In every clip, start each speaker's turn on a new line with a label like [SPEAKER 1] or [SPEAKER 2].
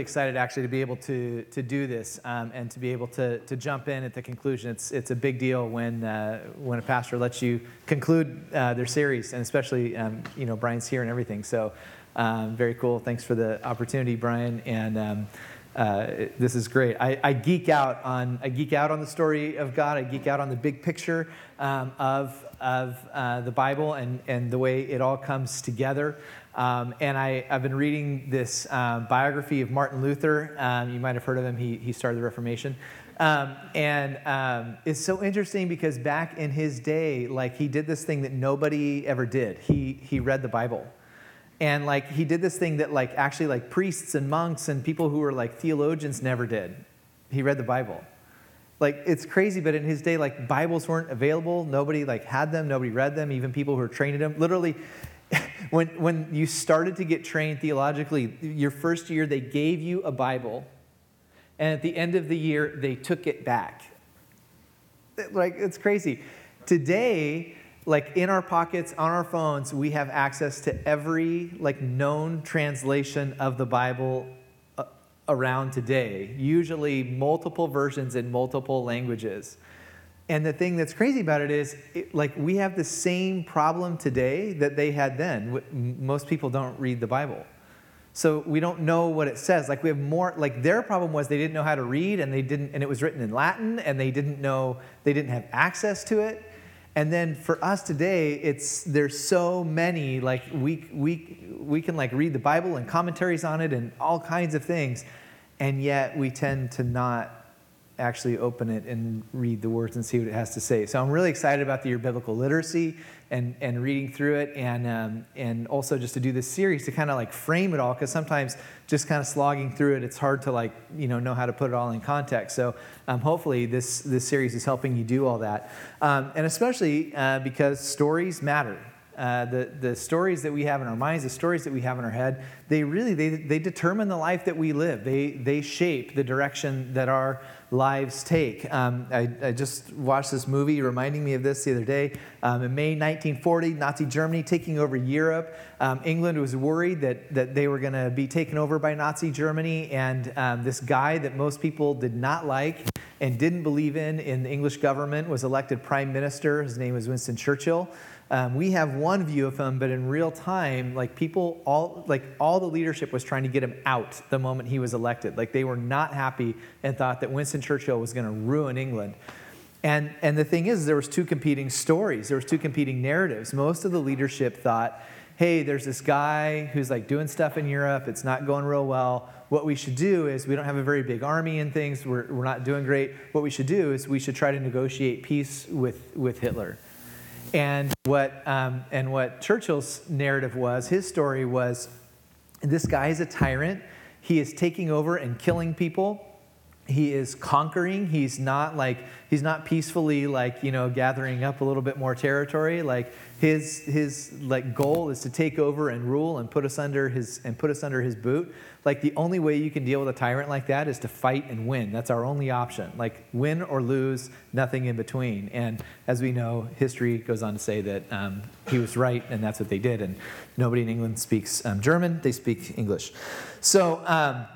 [SPEAKER 1] really excited actually to be able to, to do this um, and to be able to, to jump in at the conclusion. It's, it's a big deal when, uh, when a pastor lets you conclude uh, their series, and especially, um, you know, Brian's here and everything. So, um, very cool. Thanks for the opportunity, Brian. And um, uh, this is great. I, I, geek out on I geek out on the story of God. I geek out on the big picture um, of of uh, the Bible and and the way it all comes together. Um, and I, have been reading this um, biography of Martin Luther. Um, you might have heard of him. He he started the Reformation. Um, and um, it's so interesting because back in his day, like he did this thing that nobody ever did. He he read the Bible and like he did this thing that like actually like priests and monks and people who were like theologians never did he read the bible like it's crazy but in his day like bibles weren't available nobody like had them nobody read them even people who were trained in them literally when when you started to get trained theologically your first year they gave you a bible and at the end of the year they took it back. Like it's crazy. Today like in our pockets on our phones we have access to every like known translation of the bible uh, around today usually multiple versions in multiple languages and the thing that's crazy about it is it, like we have the same problem today that they had then. Most people don't read the bible. So we don't know what it says. Like we have more like their problem was they didn't know how to read and they didn't and it was written in latin and they didn't know they didn't have access to it. And then for us today, it's there's so many like we we we can like read the Bible and commentaries on it and all kinds of things, and yet we tend to not actually open it and read the words and see what it has to say. So I'm really excited about the year biblical literacy and, and reading through it and, um, and also just to do this series to kind of like frame it all because sometimes just kind of slogging through it, it's hard to like, you know, know how to put it all in context. So um, hopefully this, this series is helping you do all that. Um, and especially uh, because stories matter. Uh, the, the stories that we have in our minds, the stories that we have in our head, they really, they, they determine the life that we live. They, they shape the direction that our lives take. Um, I, I, just watched this movie reminding me of this the other day. Um, in May 1940, Nazi Germany taking over Europe. Um, England was worried that, that they were going to be taken over by Nazi Germany, and um, this guy that most people did not like and didn't believe in in the English government was elected prime minister. His name was Winston Churchill. Um, we have one view of him, but in real time, like people, all like all the leadership was trying to get him out the moment he was elected. Like they were not happy and thought that Winston Churchill was going to ruin England. And and the thing is, there was two competing stories. There was two competing narratives. Most of the leadership thought, "Hey, there's this guy who's like doing stuff in Europe. It's not going real well. What we should do is we don't have a very big army and things. We're we're not doing great. What we should do is we should try to negotiate peace with with Hitler." And what, um, and what Churchill's narrative was, his story was this guy is a tyrant. He is taking over and killing people. He is conquering. He's not like, he's not peacefully like, you know, gathering up a little bit more territory. Like his, his like goal is to take over and rule and put us under his, and put us under his boot like the only way you can deal with a tyrant like that is to fight and win. That's our only option. Like win or lose, nothing in between. And as we know, history goes on to say that um, he was right, and that's what they did. And nobody in England speaks um, German; they speak English. So. Um,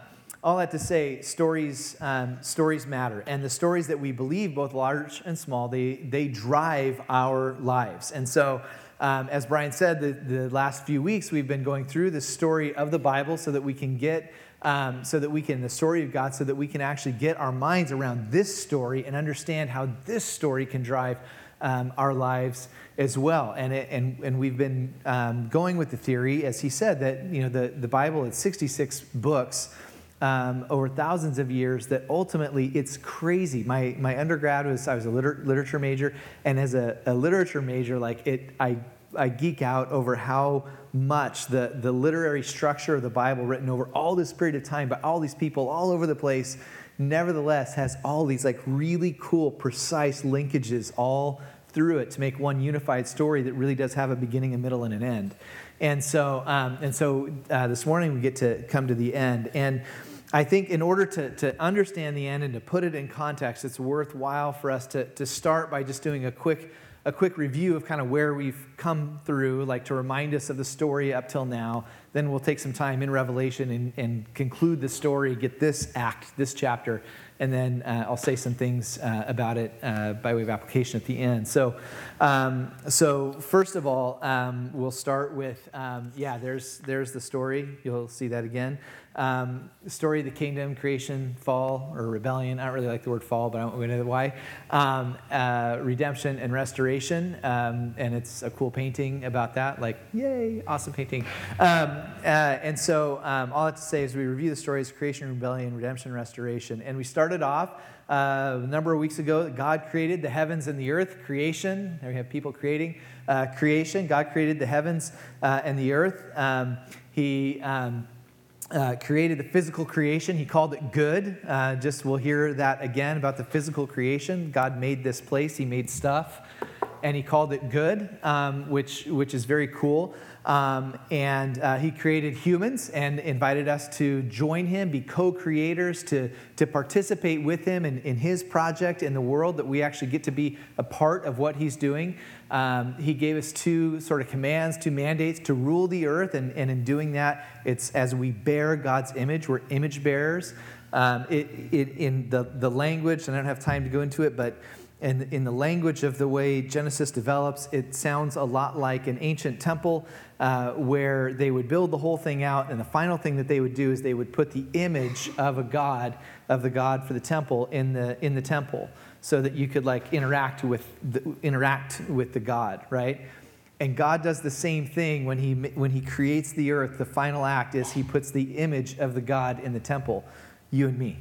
[SPEAKER 1] all that to say, stories, um, stories matter. And the stories that we believe, both large and small, they, they drive our lives. And so um, as Brian said, the, the last few weeks we've been going through the story of the Bible so that we can get, um, so that we can, the story of God, so that we can actually get our minds around this story and understand how this story can drive um, our lives as well. And, it, and, and we've been um, going with the theory, as he said, that you know, the, the Bible, it's 66 books. Um, over thousands of years that ultimately it's crazy. My, my undergrad was, I was a liter- literature major, and as a, a, literature major, like it, I, I geek out over how much the, the literary structure of the Bible written over all this period of time by all these people all over the place, nevertheless has all these like really cool, precise linkages all through it to make one unified story that really does have a beginning, a middle, and an end. And so, um, and so uh, this morning we get to come to the end. And I think in order to, to understand the end and to put it in context, it's worthwhile for us to, to start by just doing a quick, a quick review of kind of where we've come through, like to remind us of the story up till now, then we'll take some time in Revelation and, and conclude the story, get this act, this chapter, and then uh, I'll say some things uh, about it uh, by way of application at the end. So, um, so first of all, um, we'll start with um, yeah. There's there's the story. You'll see that again. Um, story of the kingdom, creation, fall, or rebellion. I don't really like the word fall, but I won't go into why. Um, uh, redemption and restoration, um, and it's a cool painting about that. Like, yay, awesome painting. Uh, and so, all I have to say is we review the stories: creation, rebellion, redemption, restoration. And we started off uh, a number of weeks ago. God created the heavens and the earth. Creation. There we have people creating uh, creation. God created the heavens uh, and the earth. Um, he uh, created the physical creation. He called it good. Uh, just we'll hear that again about the physical creation. God made this place, He made stuff, and He called it good, um, which, which is very cool. Um, and uh, he created humans and invited us to join him, be co creators, to, to participate with him in, in his project in the world, that we actually get to be a part of what he's doing. Um, he gave us two sort of commands, two mandates to rule the earth. And, and in doing that, it's as we bear God's image, we're image bearers. Um, it, it, in the, the language, and I don't have time to go into it, but in, in the language of the way Genesis develops, it sounds a lot like an ancient temple uh, where they would build the whole thing out, and the final thing that they would do is they would put the image of a god, of the god for the temple, in the in the temple, so that you could like interact with the, interact with the god, right? And God does the same thing when he when he creates the earth. The final act is he puts the image of the God in the temple, you and me.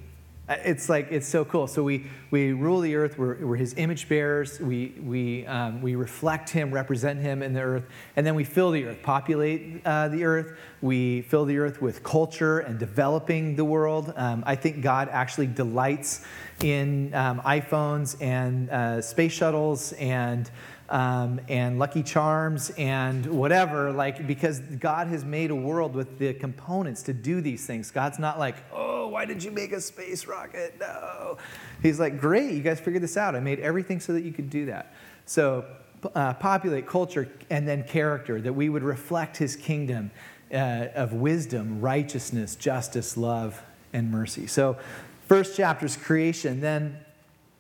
[SPEAKER 1] Uh, it's like, it's so cool. So we, we rule the earth, we're, we're his image bearers, we, we, um, we reflect him, represent him in the earth, and then we fill the earth, populate uh, the earth. We fill the earth with culture and developing the world. Um, I think God actually delights in um, iPhones and uh, space shuttles and um, and Lucky Charms and whatever, like, because God has made a world with the components to do these things. God's not like, oh, why did you make a space rocket? No. He's like, great, you guys figured this out. I made everything so that you could do that. So, uh, populate culture and then character, that we would reflect his kingdom uh, of wisdom, righteousness, justice, love, and mercy. So, first chapter is creation. Then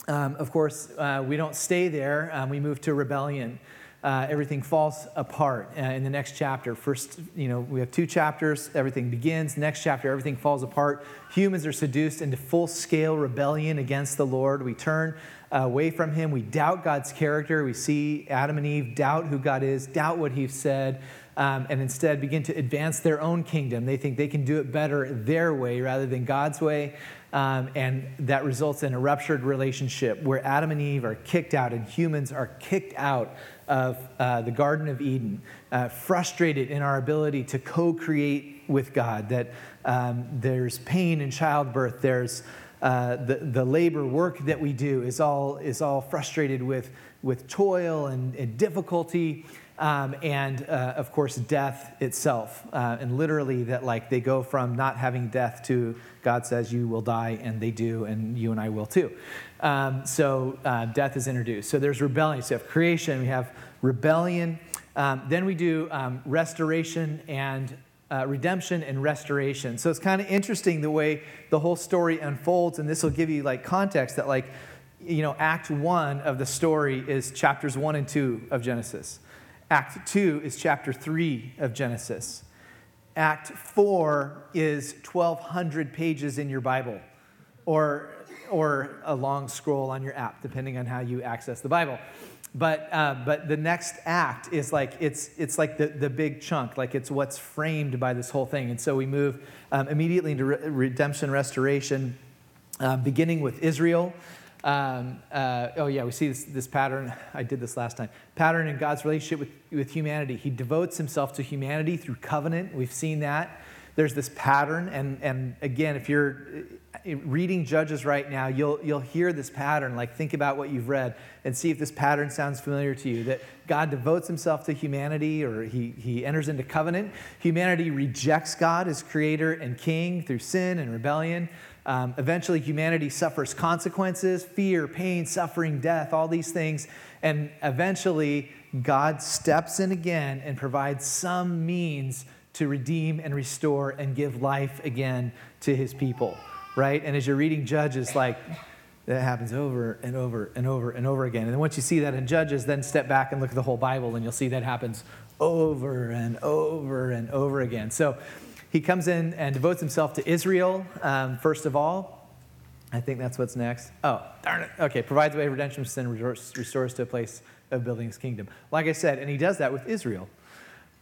[SPEAKER 1] um, of course, uh, we don't stay there. Um, we move to rebellion. Uh, everything falls apart uh, in the next chapter. First, you know, we have two chapters. Everything begins. Next chapter, everything falls apart. Humans are seduced into full scale rebellion against the Lord. We turn uh, away from Him. We doubt God's character. We see Adam and Eve doubt who God is, doubt what He said, um, and instead begin to advance their own kingdom. They think they can do it better their way rather than God's way. Um, and that results in a ruptured relationship where Adam and Eve are kicked out and humans are kicked out of uh, the Garden of Eden, uh, frustrated in our ability to co create with God, that um, there's pain in childbirth, there's uh, the, the labor work that we do is all, is all frustrated with, with toil and, and difficulty um, and uh, of course death itself uh, and literally that like they go from not having death to god says you will die and they do and you and i will too. Um, so uh, death is introduced. So there's rebellion. So we have creation we have rebellion. Um, then we do um, restoration and uh, redemption and restoration. So it's kind of interesting the way the whole story unfolds and this will give you like context that like you know act one of the story is chapters one and two of genesis Act 2 is chapter 3 of Genesis. Act 4 is 1,200 pages in your Bible or, or a long scroll on your app, depending on how you access the Bible. But, uh, but the next act is like, it's, it's like the, the big chunk, like it's what's framed by this whole thing. And so we move um, immediately into re- redemption, restoration, uh, beginning with Israel. Um, uh, oh, yeah, we see this, this, pattern. I did this last time. Pattern in God's relationship with, with humanity. He devotes himself to humanity through covenant. We've seen that. There's this pattern. And, and again, if you're uh, reading Judges right now, you'll, you'll hear this pattern. Like, think about what you've read and see if this pattern sounds familiar to you. That God devotes himself to humanity or he, he enters into covenant. Humanity rejects God as creator and king through sin and rebellion. Um, eventually, humanity suffers consequences fear, pain, suffering, death, all these things. And eventually, God steps in again and provides some means to redeem and restore and give life again to his people, right? And as you're reading Judges, like that happens over and over and over and over again. And then once you see that in Judges, then step back and look at the whole Bible, and you'll see that happens over and over and over again. So he comes in and devotes himself to Israel, um, first of all. I think that's what's next. Oh, darn it. Okay, provides a way of redemption sin, restores to a place of building his kingdom. Like I said, and he does that with Israel.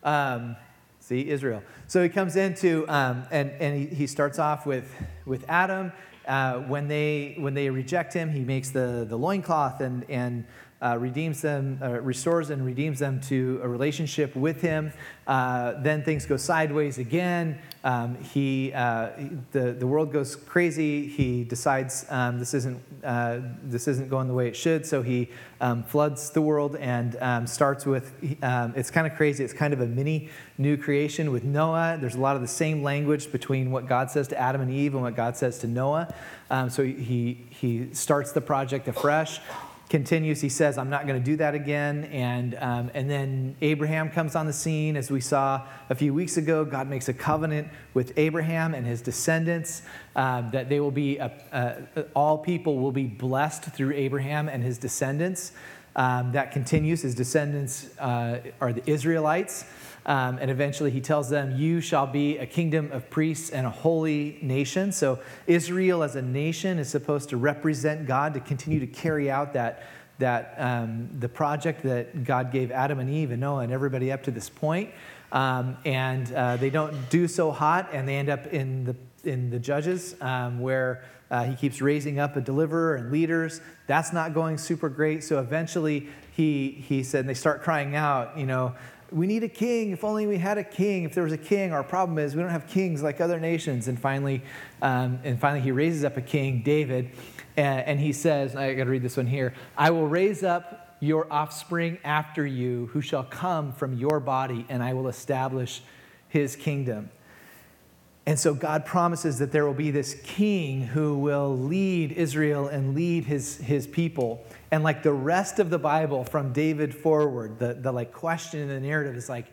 [SPEAKER 1] Um, see, Israel. So he comes into, um, and, and he, he starts off with, with Adam. Uh, when, they, when they reject him, he makes the, the loincloth and, and uh, redeems them, uh, restores and redeems them to a relationship with Him. Uh, then things go sideways again. Um, he, uh, the, the world goes crazy. He decides um, this, isn't, uh, this isn't going the way it should, so he um, floods the world and um, starts with um, it's kind of crazy. It's kind of a mini new creation with Noah. There's a lot of the same language between what God says to Adam and Eve and what God says to Noah. Um, so he, he starts the project afresh continues. He says, I'm not going to do that again. And, um, and then Abraham comes on the scene. As we saw a few weeks ago, God makes a covenant with Abraham and his descendants um, that they will be, a, all people will be blessed through Abraham and his descendants. Um, that continues. His descendants uh, are the Israelites. Um, and eventually he tells them, You shall be a kingdom of priests and a holy nation. So Israel as a nation is supposed to represent God to continue to carry out that, that um, the project that God gave Adam and Eve and Noah and everybody up to this point. Um, and uh, they don't do so hot, and they end up in the in the Judges, um, where uh, he keeps raising up a deliverer and leaders. That's not going super great. So eventually, he he said, and they start crying out, you know, we need a king. If only we had a king. If there was a king, our problem is we don't have kings like other nations. And finally, um, and finally, he raises up a king, David, and, and he says, I got to read this one here. I will raise up your offspring after you, who shall come from your body, and I will establish his kingdom. And so God promises that there will be this king who will lead Israel and lead his, his people. And like the rest of the Bible from David forward, the, the like question in the narrative is like,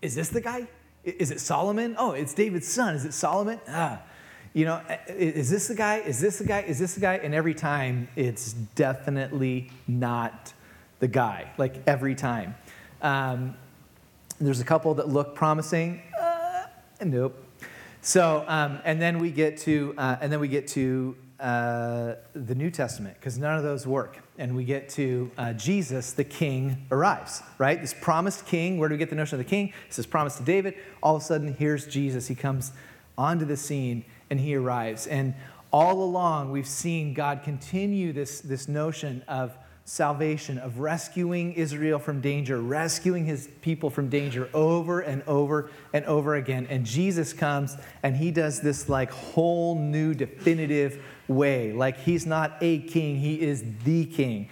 [SPEAKER 1] is this the guy? Is it Solomon? Oh, it's David's son. Is it Solomon? Ah. You know, is this the guy? Is this the guy? Is this the guy? And every time it's definitely not the guy. Like every time. Um, there's a couple that look promising. Uh, nope. So, um, and then we get to, uh, and then we get to uh, the New Testament because none of those work. And we get to uh, Jesus, the King, arrives, right? This promised King. Where do we get the notion of the King? This is promised to David. All of a sudden, here's Jesus. He comes onto the scene and he arrives. And all along, we've seen God continue this, this notion of salvation, of rescuing Israel from danger, rescuing his people from danger over and over and over again. And Jesus comes and he does this like whole new definitive way. Like he's not a king, he is the king.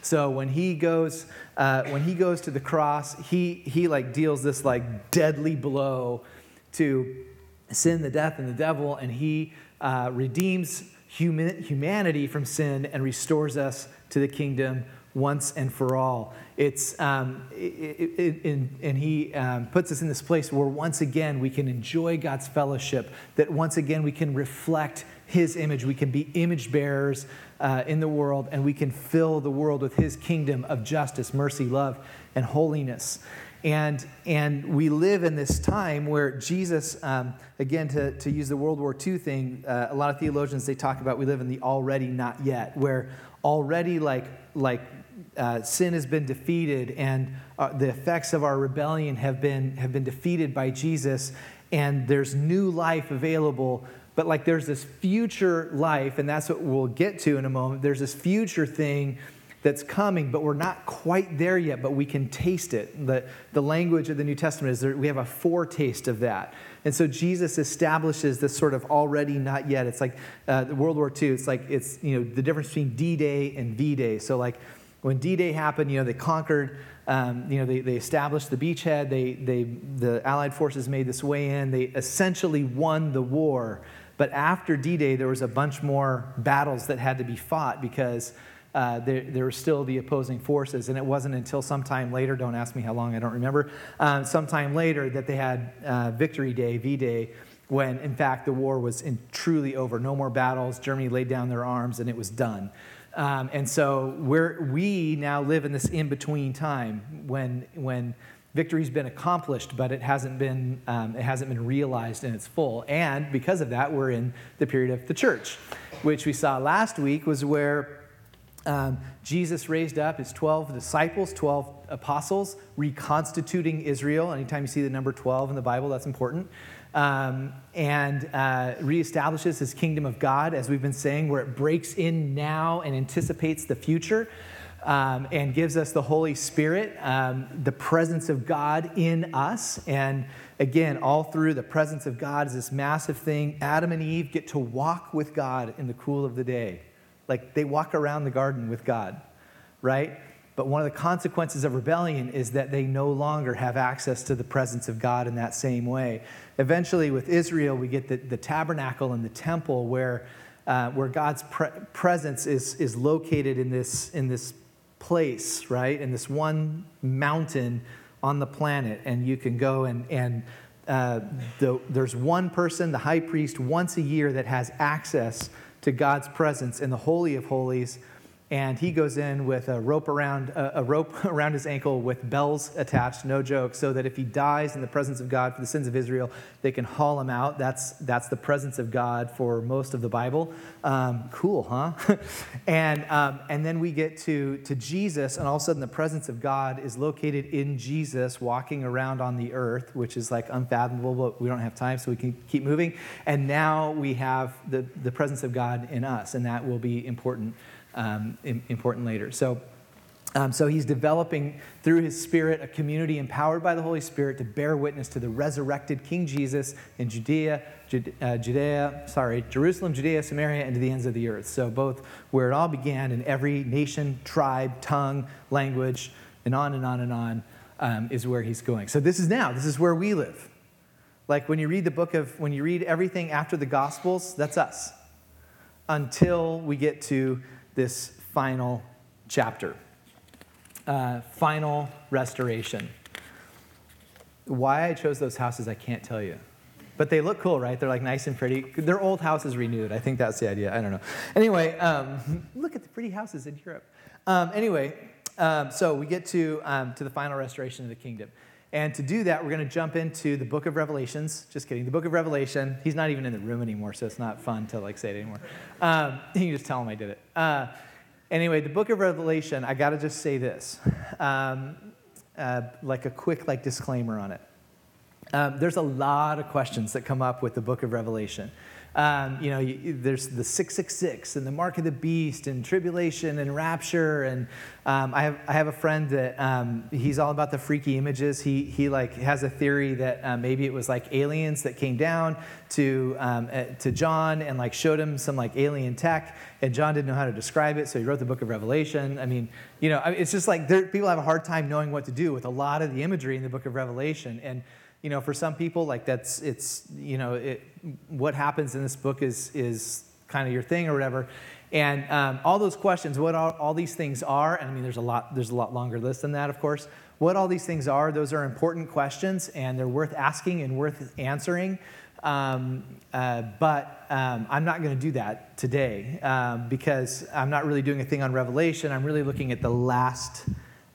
[SPEAKER 1] So when he goes, uh, when he goes to the cross, he he like deals this like deadly blow to sin, the death, and the devil, and he uh, redeems human, humanity from sin and restores us to the kingdom once and for all. It's, um, it, it, it, and he um, puts us in this place where once again we can enjoy God's fellowship, that once again we can reflect his image. We can be image bearers uh, in the world, and we can fill the world with his kingdom of justice, mercy, love, and holiness. And, and we live in this time where Jesus, um, again, to, to use the World War II thing, uh, a lot of theologians, they talk about we live in the already not yet, where already like, like uh, sin has been defeated and uh, the effects of our rebellion have been, have been defeated by Jesus, and there's new life available. But like there's this future life, and that's what we'll get to in a moment. There's this future thing that's coming, but we're not quite there yet, but we can taste it. The, the language of the New Testament is there, we have a foretaste of that. And so Jesus establishes this sort of already not yet. It's like uh, World War II, it's like it's, you know, the difference between D Day and V Day. So, like when D Day happened, you know, they conquered, um, you know, they, they established the beachhead, they, they, the Allied forces made this way in, they essentially won the war. But after D Day, there was a bunch more battles that had to be fought because uh, there, there were still the opposing forces. And it wasn't until sometime later, don't ask me how long, I don't remember, um, sometime later that they had uh, Victory Day, V Day, when in fact the war was in, truly over. No more battles. Germany laid down their arms and it was done. Um, and so we're, we now live in this in between time when, when victory's been accomplished, but it hasn't been, um, it hasn't been realized in its full. And because of that, we're in the period of the church, which we saw last week was where um, Jesus raised up his 12 disciples, 12 apostles, reconstituting Israel. Anytime you see the number 12 in the Bible, that's important. Um, and uh, reestablishes his kingdom of God, as we've been saying, where it breaks in now and anticipates the future. Um, and gives us the Holy Spirit, um, the presence of God in us. And again, all through the presence of God is this massive thing. Adam and Eve get to walk with God in the cool of the day. Like they walk around the garden with God, right? But one of the consequences of rebellion is that they no longer have access to the presence of God in that same way. Eventually, with Israel, we get the, the tabernacle and the temple where, uh, where God's pre- presence is, is located in this, in this place, right? In this one mountain on the planet. And you can go and, and uh, the, there's one person, the high priest, once a year that has access to God's presence in the Holy of Holies and he goes in with a rope around a, rope around his ankle with bells attached no joke so that if he dies in the presence of god for the sins of israel they can haul him out. That's that's the presence of god for most of the bible. Um, cool huh? And um, and then we get to to jesus and all of a sudden the presence of god is located in jesus walking around on the earth which is like unfathomable but we don't have time so we can keep moving. And now we have the the presence of god in us and that will be important um, important later. So, um, so he's developing through his spirit a community empowered by the Holy Spirit to bear witness to the resurrected King Jesus in Judea, Jude, uh, Judea, sorry, Jerusalem, Judea, Samaria, and to the ends of the earth. So both where it all began in every nation, tribe, tongue, language, and on and on and on um, is where he's going. So this is now. This is where we live. Like when you read the book of, when you read everything after the Gospels, that's us. Until we get to this final chapter. Uh, final restoration. Why I chose those houses, I can't tell you. But they look cool, right? They're like nice and pretty. They're old houses renewed. I think that's the idea. I don't know. Anyway, um, look at the pretty houses in Europe. Um, anyway, um, so we get to, um, to the final restoration of the kingdom. And to do that, we're going to jump into the book of Revelations. Just kidding. The book of Revelation. He's not even in the room anymore, so it's not fun to like say it anymore. Um, you can just tell him I did it. Uh, anyway, the book of Revelation. I got to just say this, um, uh, like a quick like disclaimer on it. Um, there's a lot of questions that come up with the book of Revelation. Um, you know, you, there's the 666 and the mark of the beast and tribulation and rapture. And um, I, have, I have a friend that um, he's all about the freaky images. He, he like has a theory that uh, maybe it was like aliens that came down to, um, uh, to John and like showed him some like alien tech. And John didn't know how to describe it, so he wrote the book of Revelation. I mean, you know, it's just like there, people have a hard time knowing what to do with a lot of the imagery in the book of Revelation. And you know, for some people, like that's it's you know, it, what happens in this book is is kind of your thing or whatever. And um, all those questions, what all, all these things are, and I mean, there's a lot there's a lot longer list than that, of course. What all these things are, those are important questions, and they're worth asking and worth answering. Um, uh, but um, I'm not going to do that today um, because I'm not really doing a thing on Revelation. I'm really looking at the last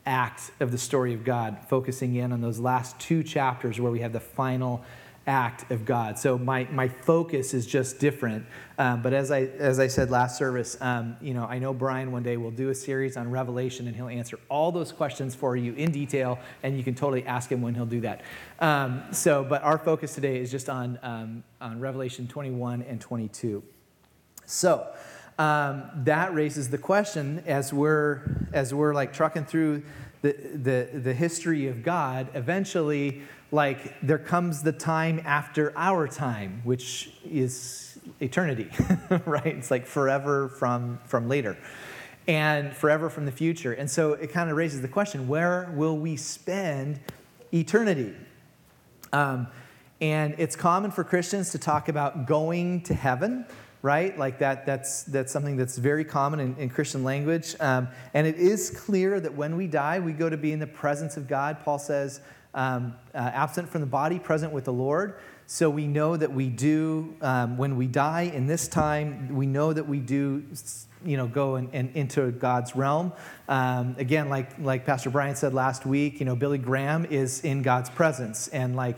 [SPEAKER 1] act of the story of God, focusing in on those last two chapters where we have the final act of God. So my, my focus is just different. Um, but as I, as I said last service, um, you know, I know Brian one day will do a series on Revelation and he'll answer all those questions for you in detail and you can totally ask him when he'll do that. Um, so, but our focus today is just on, um, on Revelation 21 and 22. So, um, that raises the question as we're as we're like trucking through the, the, the history of God, eventually, like there comes the time after our time, which is eternity, right? It's like forever from from later and forever from the future. And so it kind of raises the question where will we spend eternity? Um, and it's common for Christians to talk about going to heaven right? Like that, that's, that's something that's very common in, in Christian language. Um, and it is clear that when we die, we go to be in the presence of God. Paul says, um, uh, absent from the body, present with the Lord. So we know that we do, um, when we die in this time, we know that we do, you know, go and, and into God's realm. Um, again, like, like Pastor Brian said last week, you know, Billy Graham is in God's presence. And like,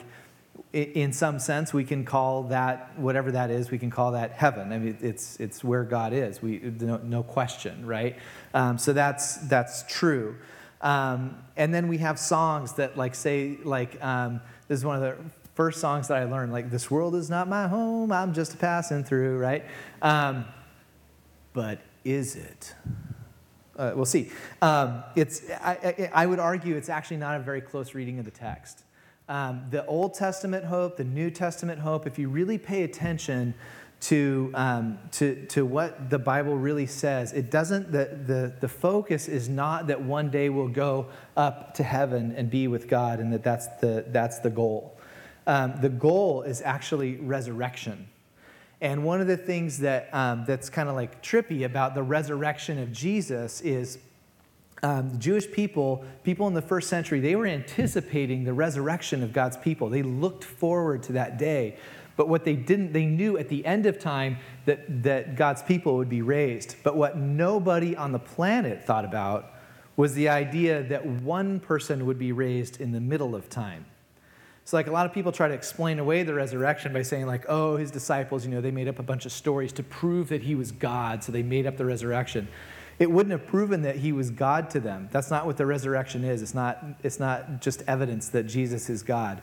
[SPEAKER 1] in some sense, we can call that, whatever that is, we can call that heaven. I mean, it's, it's where God is, we, no, no question, right? Um, so that's, that's true. Um, and then we have songs that, like, say, like, um, this is one of the first songs that I learned, like, This world is not my home, I'm just passing through, right? Um, but is it? Uh, we'll see. Um, it's, I, I, I would argue it's actually not a very close reading of the text um, the Old Testament hope, the New Testament hope, if you really pay attention to, um, to, to what the Bible really says, it doesn't, the, the, the focus is not that one day we'll go up to heaven and be with God and that that's the, that's the goal. Um, the goal is actually resurrection. And one of the things that, um, that's kind of like trippy about the resurrection of Jesus is um, the Jewish people, people in the first century, they were anticipating the resurrection of God's people. They looked forward to that day. But what they didn't, they knew at the end of time that, that God's people would be raised. But what nobody on the planet thought about was the idea that one person would be raised in the middle of time. So, like a lot of people try to explain away the resurrection by saying, like, oh, his disciples, you know, they made up a bunch of stories to prove that he was God, so they made up the resurrection it wouldn't have proven that he was God to them. That's not what the resurrection is. It's not, it's not just evidence that Jesus is God.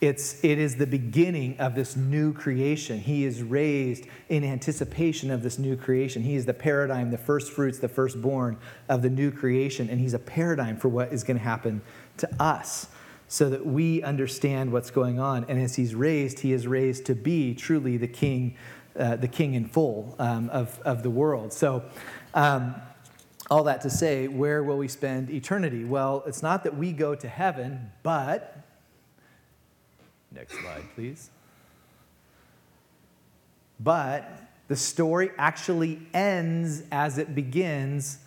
[SPEAKER 1] It's, it is the beginning of this new creation. He is raised in anticipation of this new creation. He is the paradigm, the first fruits, the firstborn of the new creation. And he's a paradigm for what is going to happen to us so that we understand what's going on. And as he's raised, he is raised to be truly the king, uh, the king in full um, of, of the world. So um, all that to say, where will we spend eternity? Well, it's not that we go to heaven, but. Next slide, please. But the story actually ends as it begins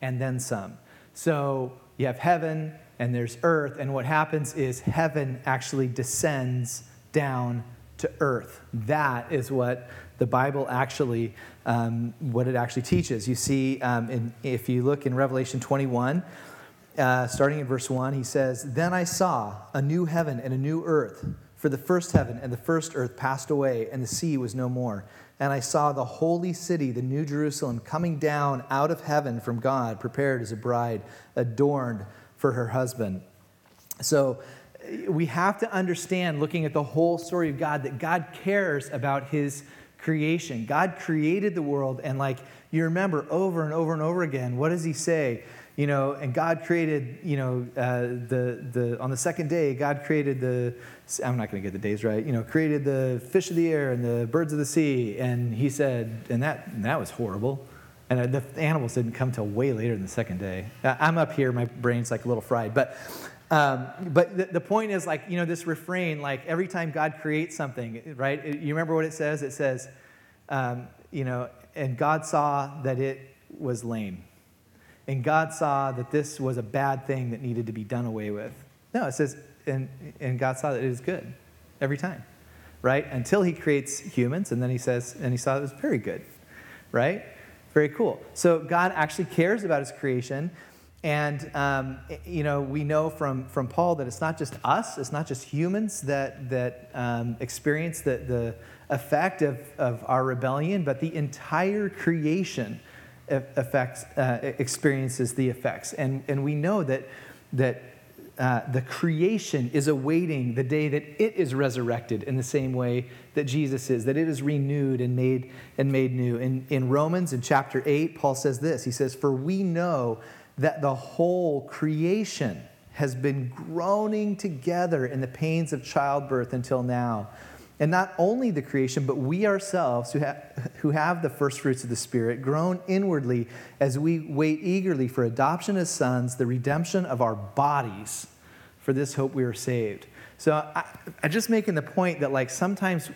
[SPEAKER 1] and then some. So you have heaven and there's earth, and what happens is heaven actually descends down to earth. That is what the Bible actually, um, what it actually teaches. You see, um, in, if you look in Revelation 21, uh, starting in verse 1, he says, Then I saw a new heaven and a new earth, for the first heaven and the first earth passed away, and the sea was no more. And I saw the holy city, the new Jerusalem, coming down out of heaven from God, prepared as a bride, adorned for her husband. So, we have to understand, looking at the whole story of God, that God cares about his creation. God created the world, and like you remember over and over and over again, what does he say? You know, and God created, you know, uh, the, the, on the second day, God created the, I'm not going to get the days right, you know, created the fish of the air and the birds of the sea. And he said, and that, and that was horrible. And the animals didn't come till way later than the second day. I'm up here, my brain's like a little fried. But um, but the, the, point is, like, you know, this refrain, like, every time God creates something, right? You remember what it says? It says, um, you know, and God saw that it was lame. And God saw that this was a bad thing that needed to be done away with. No, it says, and, and God saw that it is good every time, right? Until he creates humans, and then he says, and he saw it was very good, right? Very cool. So God actually cares about his creation. And, um, you know, we know from, from Paul that it's not just us, it's not just humans that, that um, experience the, the effect of, of our rebellion, but the entire creation affects, uh, experiences the effects. And, and we know that, that uh, the creation is awaiting the day that it is resurrected in the same way that Jesus is, that it is renewed and made, and made new. In, in Romans, in chapter 8, Paul says this He says, For we know that the whole creation has been groaning together in the pains of childbirth until now. And not only the creation, but we ourselves who have, who have the first fruits of the Spirit groan inwardly as we wait eagerly for adoption as sons, the redemption of our bodies. For this hope we are saved. So I, I'm just making the point that, like, sometimes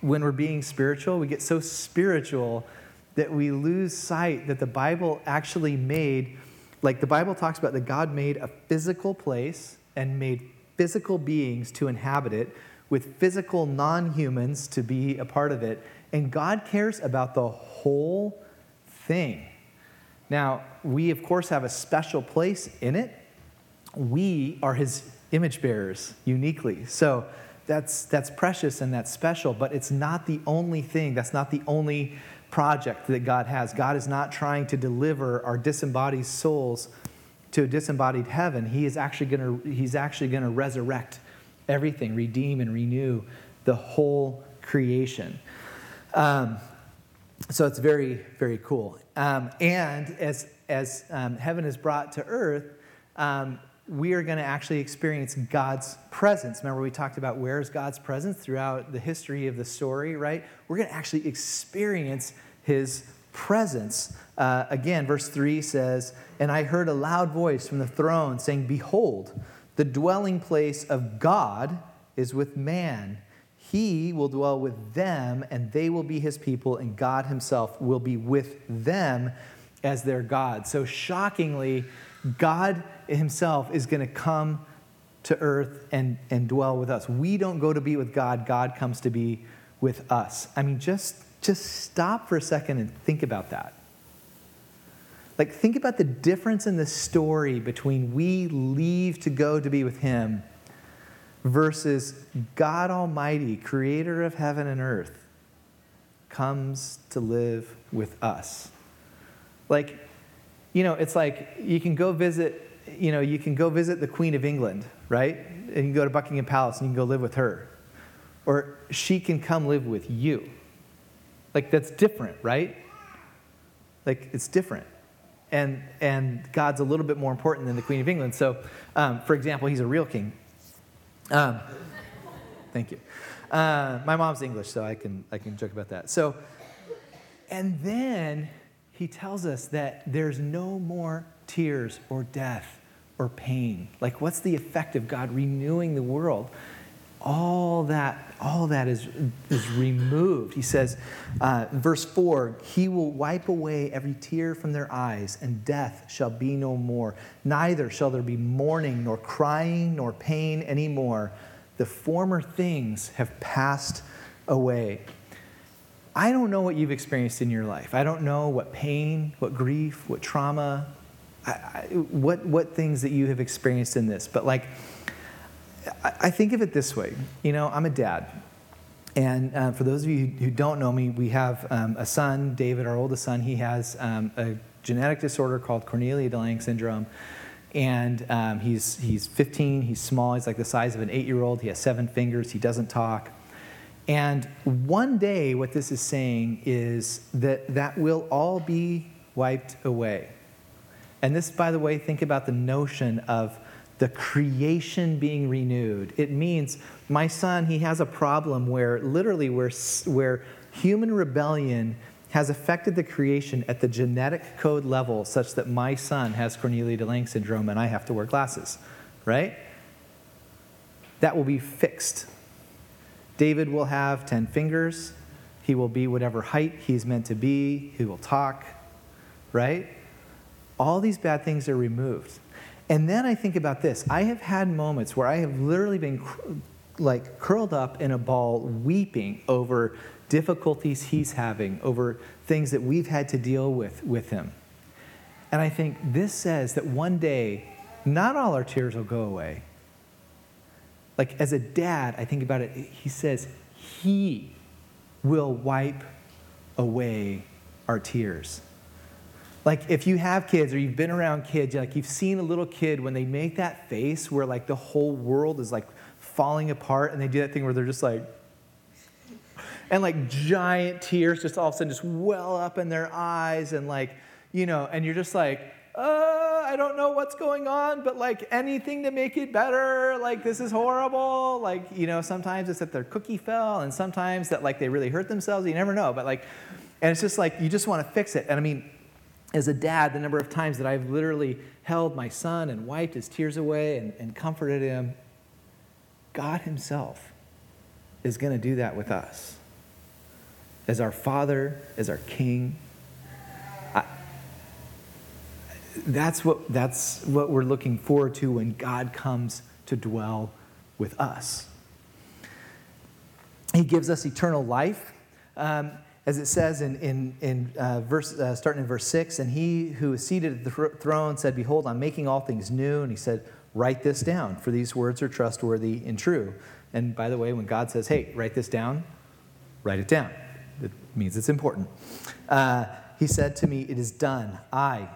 [SPEAKER 1] when we're being spiritual, we get so spiritual that we lose sight that the Bible actually made, like the Bible talks about that God made a physical place and made physical beings to inhabit it with physical non humans to be a part of it. And God cares about the whole thing. Now, we, of course, have a special place in it. We are his image bearers uniquely. So that's, that's precious and that's special, but it's not the only thing. That's not the only project that God has. God is not trying to deliver our disembodied souls to a disembodied heaven. He is actually going to, he's actually going to resurrect everything, redeem and renew the whole creation. Um, so it's very, very cool. Um, and as, as um, heaven is brought to earth, um, we are going to actually experience God's presence. Remember, we talked about where's God's presence throughout the history of the story, right? We're going to actually experience his presence. Uh, again, verse 3 says, And I heard a loud voice from the throne saying, Behold, the dwelling place of God is with man he will dwell with them, and they will be his people, and God himself will be with them as their God. So, shockingly, God himself is going to come to earth and, and dwell with us. We don't go to be with God, God comes to be with us. I mean, just, just stop for a second and think about that. Like, think about the difference in the story between we leave to go to be with Him versus God Almighty, creator of heaven and earth, comes to live with us. Like, you know, it's like you can go visit, you know, you can go visit the Queen of England, right? And you go to Buckingham Palace and you can go live with her. Or she can come live with you. Like, that's different, right? Like, it's different. And, and God's a little bit more important than the Queen of England. So, um, for example, he's a real king. Um, thank you. Uh, my mom's English, so I can, I can joke about that. So, and then he tells us that there's no more tears or death or pain. Like, what's the effect of God renewing the world? all that all that is, is removed he says uh, verse 4 he will wipe away every tear from their eyes and death shall be no more neither shall there be mourning nor crying nor pain anymore the former things have passed away i don't know what you've experienced in your life i don't know what pain what grief what trauma I, I, what, what things that you have experienced in this but like I think of it this way. You know, I'm a dad. And uh, for those of you who don't know me, we have um, a son, David, our oldest son. He has um, a genetic disorder called Cornelia de Lange syndrome. And um, he's, he's 15, he's small, he's like the size of an eight year old. He has seven fingers, he doesn't talk. And one day, what this is saying is that that will all be wiped away. And this, by the way, think about the notion of the creation being renewed. It means my son, he has a problem where literally where, where human rebellion has affected the creation at the genetic code level such that my son has Cornelia de Lange syndrome and I have to wear glasses, right? That will be fixed. David will have 10 fingers. He will be whatever height he's meant to be. He will talk, right? All these bad things are removed. And then I think about this. I have had moments where I have literally been like curled up in a ball weeping over difficulties he's having, over things that we've had to deal with with him. And I think this says that one day, not all our tears will go away. Like, as a dad, I think about it, he says, He will wipe away our tears. Like if you have kids or you've been around kids, like you've seen a little kid when they make that face where like the whole world is like falling apart and they do that thing where they're just like and like giant tears just all of a sudden just well up in their eyes and like, you know, and you're just like, uh, I don't know what's going on, but like anything to make it better. Like this is horrible. Like, you know, sometimes it's that their cookie fell and sometimes that like they really hurt themselves. You never know. But like, and it's just like you just want to fix it. And I mean, as a dad, the number of times that I've literally held my son and wiped his tears away and, and comforted him, God Himself is going to do that with us. as our Father, as our King. I, that's, what, that's what we're looking forward to when God comes to dwell with us. He gives us eternal life. Um, as it says in, in, in uh, verse, uh, starting in verse 6, and he who is seated at the throne said, Behold, I'm making all things new. And he said, Write this down, for these words are trustworthy and true. And by the way, when God says, Hey, write this down, write it down. It means it's important. Uh, he said to me, It is done. I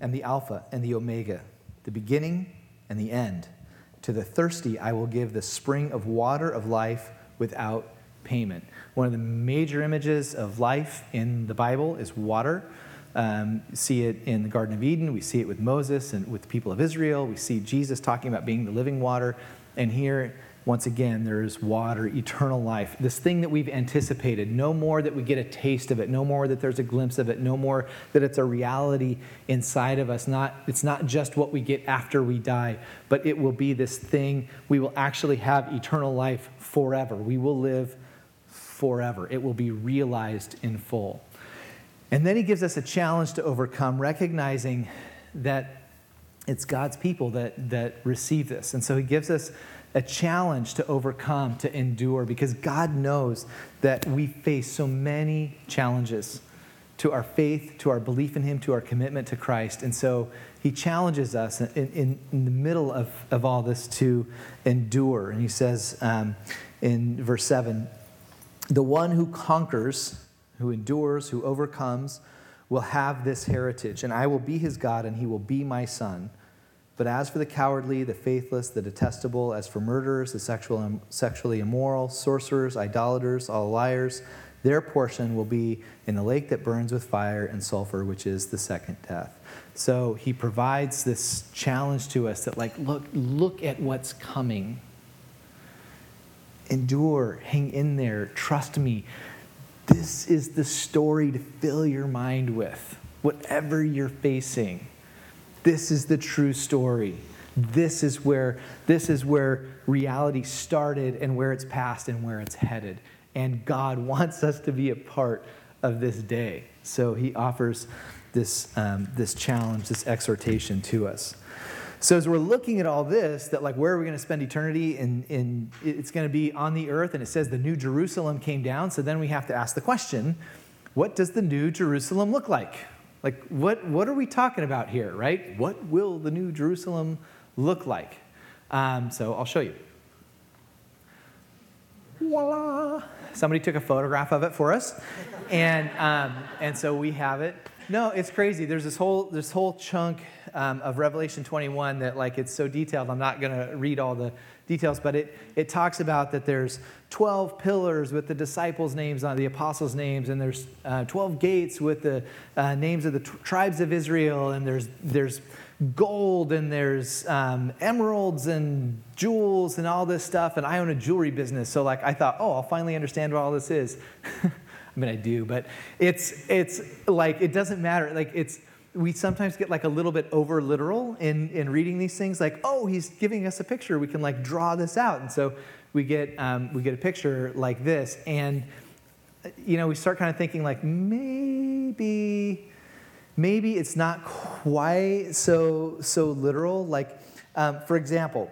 [SPEAKER 1] am the Alpha and the Omega, the beginning and the end. To the thirsty, I will give the spring of water of life without payment. One of the major images of life in the Bible is water. Um, see it in the Garden of Eden. We see it with Moses and with the people of Israel. We see Jesus talking about being the living water. And here, once again, there is water, eternal life. This thing that we've anticipated. No more that we get a taste of it. No more that there's a glimpse of it. No more that it's a reality inside of us. Not, it's not just what we get after we die, but it will be this thing. We will actually have eternal life forever. We will live forever. It will be realized in full. And then he gives us a challenge to overcome, recognizing that it's God's people that, that receive this. And so he gives us a challenge to overcome, to endure, because God knows that we face so many challenges to our faith, to our belief in Him, to our commitment to Christ. And so He challenges us in, in, in the middle of, of all this to endure. And He says um, in verse 7 the one who conquers, who endures, who overcomes, will have this heritage, and I will be his God, and he will be my son. But as for the cowardly, the faithless, the detestable, as for murderers, the sexual, sexually immoral, sorcerers, idolaters, all liars, their portion will be in the lake that burns with fire and sulfur, which is the second death. So he provides this challenge to us that, like, look, look at what's coming endure, hang in there, trust me. This is the story to fill your mind with, whatever you're facing. This is the true story. This is where this is where reality started and where it's past and where it's headed. And God wants us to be a part of this day. So he offers this, um, this challenge, this exhortation to us. So as we're looking at all this, that like where are we going to spend eternity? And, and it's going to be on the earth, and it says the new Jerusalem came down. So then we have to ask the question, what does the new Jerusalem look like? Like what, what are we talking about here, right? What will the new Jerusalem look like? Um, so I'll show you. Voila! Somebody took a photograph of it for us, and um, and so we have it. No, it's crazy. There's this whole this whole chunk um, of Revelation 21 that like it's so detailed. I'm not going to read all the details, but it it talks about that there's 12 pillars with the disciples' names on the apostles' names, and there's uh, 12 gates with the uh, names of the t- tribes of Israel, and there's there's gold and there's um, emeralds and jewels and all this stuff. And I own a jewelry business, so like I thought, oh, I'll finally understand what all this is. I mean, I do, but it's it's like it doesn't matter. Like it's we sometimes get like a little bit over literal in in reading these things. Like, oh, he's giving us a picture. We can like draw this out, and so we get um, we get a picture like this, and you know we start kind of thinking like maybe maybe it's not quite so so literal. Like, um, for example,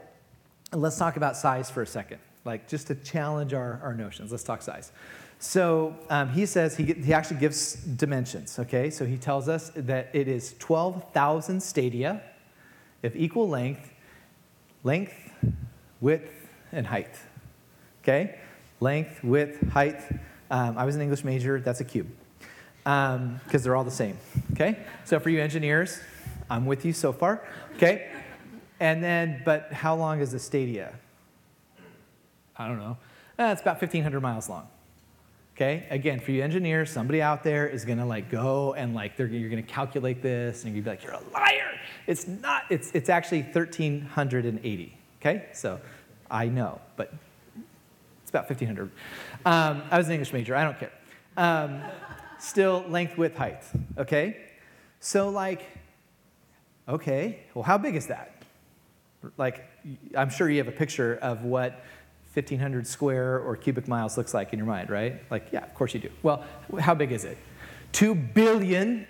[SPEAKER 1] let's talk about size for a second. Like just to challenge our, our notions. Let's talk size. So um, he says, he, he actually gives dimensions, okay? So he tells us that it is 12,000 stadia of equal length, length, width, and height, okay? Length, width, height. Um, I was an English major, that's a cube, because um, they're all the same, okay? So for you engineers, I'm with you so far, okay? And then, but how long is the stadia? I don't know. Eh, it's about 1,500 miles long. Okay, again, for you engineers, somebody out there is gonna like go and like you're gonna calculate this and gonna be like, you're a liar. It's not, it's, it's actually 1,380. Okay, so I know, but it's about 1,500. Um, I was an English major, I don't care. Um, still, length, width, height. Okay, so like, okay, well, how big is that? Like, I'm sure you have a picture of what 1,500 square or cubic miles looks like in your mind, right? Like, yeah, of course you do. Well, how big is it? 2 billion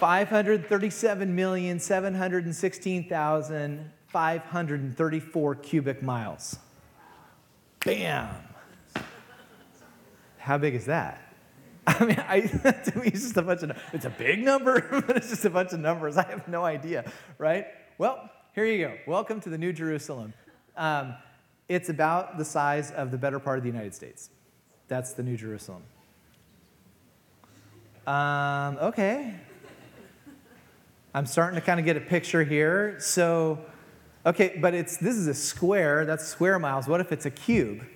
[SPEAKER 1] 537,716,534 cubic miles. Bam! How big is that? I mean, I, to me, it's just a bunch of, it's a big number, but it's just a bunch of numbers. I have no idea, right? Well, here you go. Welcome to the New Jerusalem. Um, it's about the size of the better part of the United States. That's the New Jerusalem. Um, okay. I'm starting to kind of get a picture here. So, okay, but it's this is a square. That's square miles. What if it's a cube?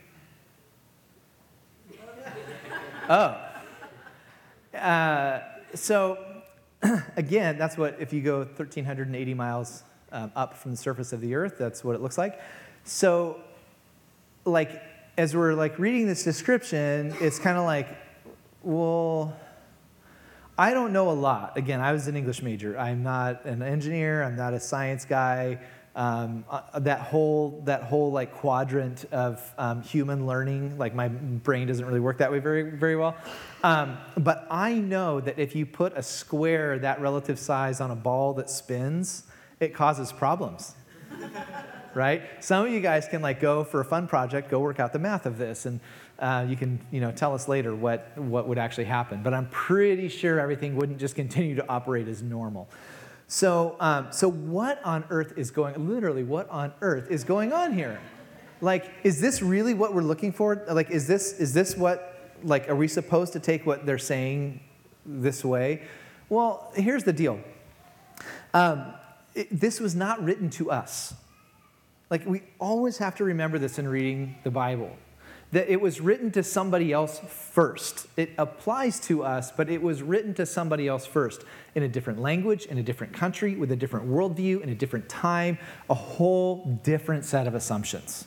[SPEAKER 1] Oh. Uh, so, again, that's what, if you go 1,380 miles um, up from the surface of the earth, that's what it looks like. So, like, as we're like reading this description, it's kind of like, well, I don't know a lot. Again, I was an English major. I'm not an engineer. I'm not a science guy. Um, uh, that whole that whole like quadrant of um, human learning, like my brain doesn't really work that way very very well. Um, but I know that if you put a square that relative size on a ball that spins, it causes problems. Right? Some of you guys can like go for a fun project, go work out the math of this, and uh, you can you know, tell us later what, what would actually happen. But I'm pretty sure everything wouldn't just continue to operate as normal. So, um, so what on earth is going, literally, what on earth is going on here? Like, is this really what we're looking for? Like, is this, is this what, like, are we supposed to take what they're saying this way? Well, here's the deal. Um, it, this was not written to us. Like, we always have to remember this in reading the Bible that it was written to somebody else first. It applies to us, but it was written to somebody else first in a different language, in a different country, with a different worldview, in a different time, a whole different set of assumptions,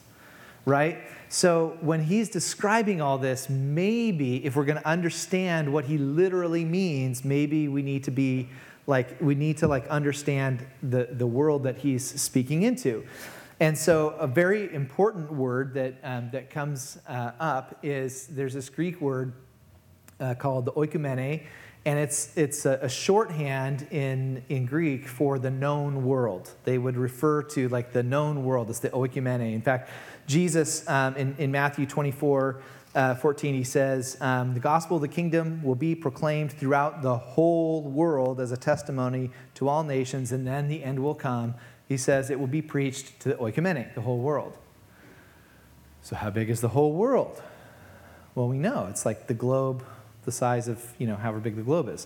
[SPEAKER 1] right? So when he's describing all this, maybe if we're going to understand what he literally means, maybe we need to be like, we need to like understand the, the world that he's speaking into. And so, a very important word that, um, that comes uh, up is there's this Greek word uh, called the oikumene, and it's, it's a, a, shorthand in, in Greek for the known world. They would refer to like the known world as the oikumene. In fact, Jesus um, in, in Matthew 24, uh, 14, he says, um, The gospel of the kingdom will be proclaimed throughout the whole world as a testimony to all nations, and then the end will come he says it will be preached to the oikumene, the whole world. So, how big is the whole world? Well, we know it's like the globe, the size of, you know, however big the globe is.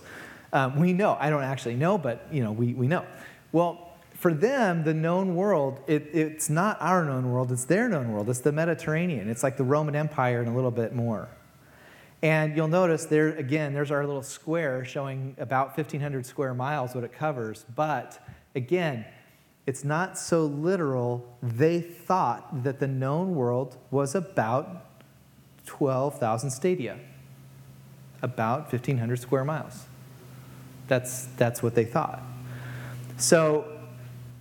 [SPEAKER 1] Um, we know. I don't actually know, but, you know, we, we know. Well, for them, the known world, it, it's not our known world, it's their known world. It's the Mediterranean. It's like the Roman Empire and a little bit more. And you'll notice there, again, there's our little square showing about 1,500 square miles, what it covers. But again, it's not so literal. They thought that the known world was about 12,000 stadia, about 1,500 square miles. That's, that's what they thought. So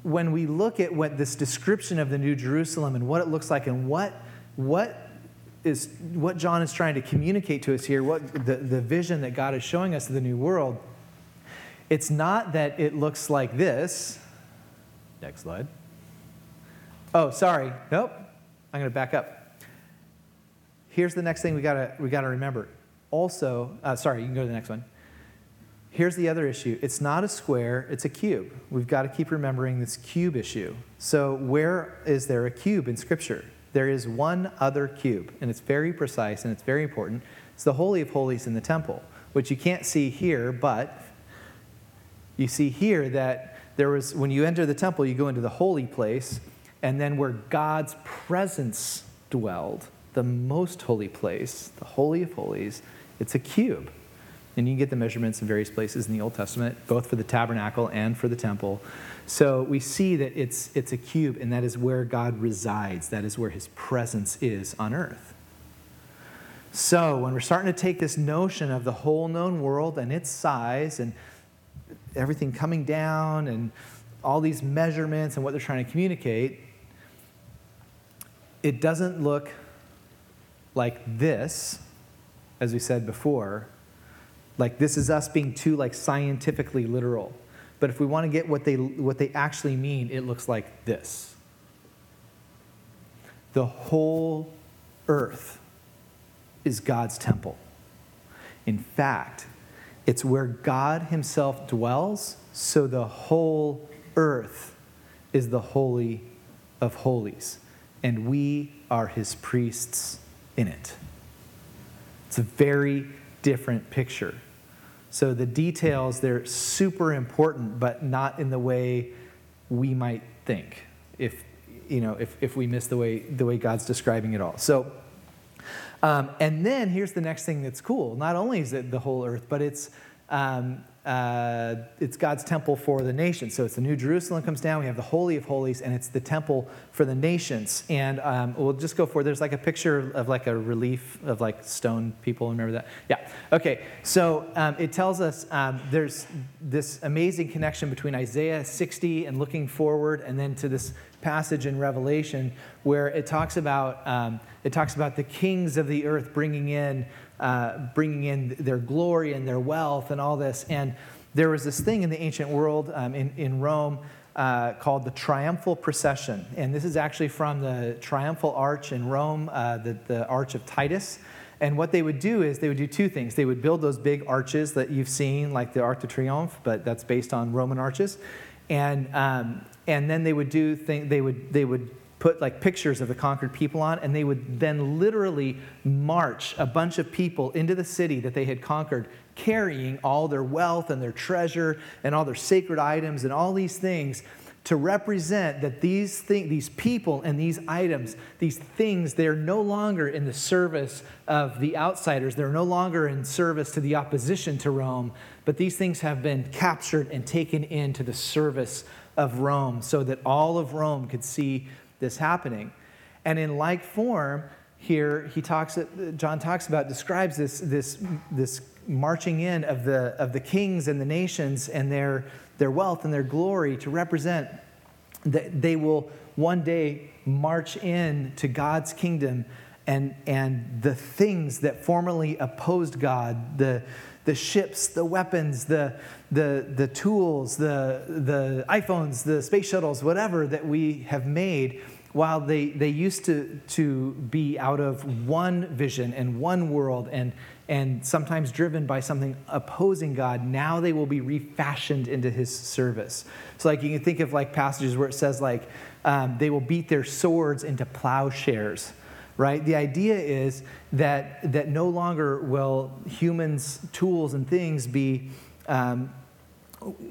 [SPEAKER 1] when we look at what this description of the New Jerusalem and what it looks like and what, what is what John is trying to communicate to us here, what the, the vision that God is showing us of the new world, it's not that it looks like this, Next slide. Oh, sorry. Nope. I'm going to back up. Here's the next thing we gotta we gotta remember. Also, uh, sorry, you can go to the next one. Here's the other issue. It's not a square, it's a cube. We've got to keep remembering this cube issue. So, where is there a cube in Scripture? There is one other cube, and it's very precise and it's very important. It's the Holy of Holies in the temple, which you can't see here, but you see here that there was, when you enter the temple, you go into the holy place, and then where God's presence dwelled, the most holy place, the Holy of Holies, it's a cube. And you get the measurements in various places in the Old Testament, both for the tabernacle and for the temple. So we see that it's, it's a cube, and that is where God resides. That is where his presence is on earth. So when we're starting to take this notion of the whole known world and its size and everything coming down and all these measurements and what they're trying to communicate, it doesn't look like this, as we said before. Like this is us being too like scientifically literal. But if we want to get what they, what they actually mean, it looks like this. The whole earth is God's temple. In fact, it's where God Himself dwells, so the whole earth is the Holy of Holies, and we are His priests in it. It's a very different picture. So the details, they're super important, but not in the way we might think if, you know, if, if we miss the way, the way God's describing it all. So, um, and then here's the next thing that's cool. Not only is it the whole earth, but it's um, uh, it's God's temple for the nations. So it's the New Jerusalem comes down. We have the Holy of Holies, and it's the temple for the nations. And um, we'll just go for there's like a picture of like a relief of like stone people. Remember that? Yeah. Okay. So um, it tells us um, there's this amazing connection between Isaiah 60 and looking forward, and then to this passage in Revelation where it talks about um, it talks about the kings of the earth bringing in uh, bringing in their glory and their wealth and all this. And there was this thing in the ancient world um, in, in Rome uh, called the triumphal procession. And this is actually from the triumphal arch in Rome, uh, the, the arch of Titus. And what they would do is they would do two things. They would build those big arches that you've seen, like the Arc de Triomphe, but that's based on Roman arches. And, um, and then they would do thing, they would, they would put like pictures of the conquered people on, and they would then literally march a bunch of people into the city that they had conquered, carrying all their wealth and their treasure and all their sacred items and all these things to represent that these thing, these people and these items, these things, they're no longer in the service of the outsiders. They're no longer in service to the opposition to Rome, but these things have been captured and taken into the service of Rome so that all of Rome could see this happening. And in like form, here he talks, uh, John talks about, describes this, this, this marching in of the, of the kings and the nations and their, their wealth and their glory to represent that they will one day march in to God's kingdom and, and the things that formerly opposed God, the, the ships, the weapons, the, the, the tools, the, the iPhones, the space shuttles, whatever that we have made, while they, they used to, to be out of one vision and one world and, and sometimes driven by something opposing God, now they will be refashioned into his service. So, like, you can think of like passages where it says, like, um, they will beat their swords into plowshares right? The idea is that, that no longer will humans' tools and things be um,